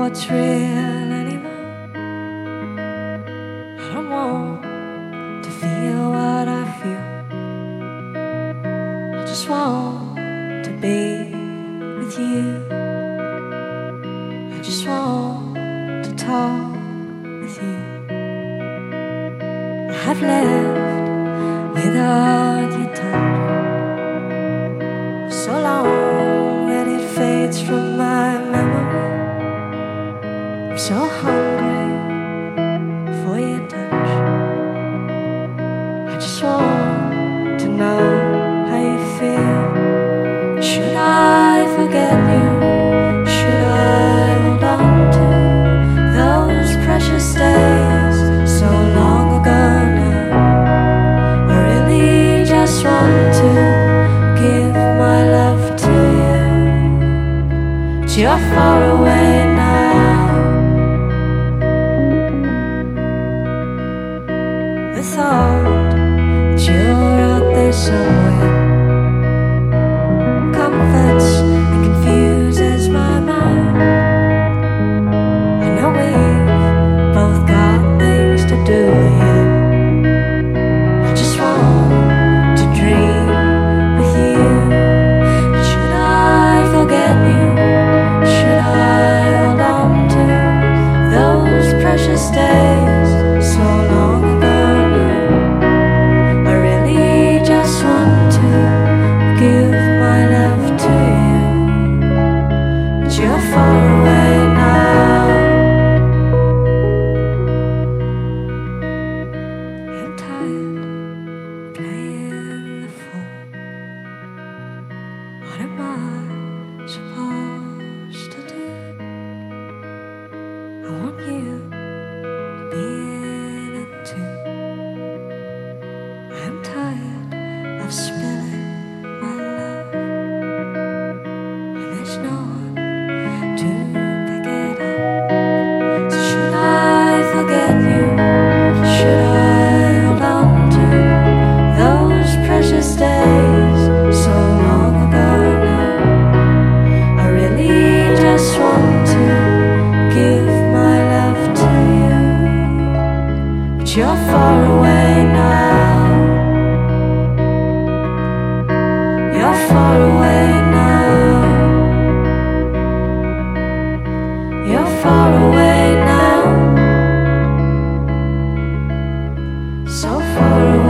what's real anymore. I don't want to feel what I feel. I just want to be with you. I just want to talk with you. I have lived without. just want to know how you feel. Should I forget you? Should I hold on to those precious days so long ago now? I really just want to give my love to you. To your faraway. Now. somewhere What about? You're far away now. You're far away now. You're far away now. So far away.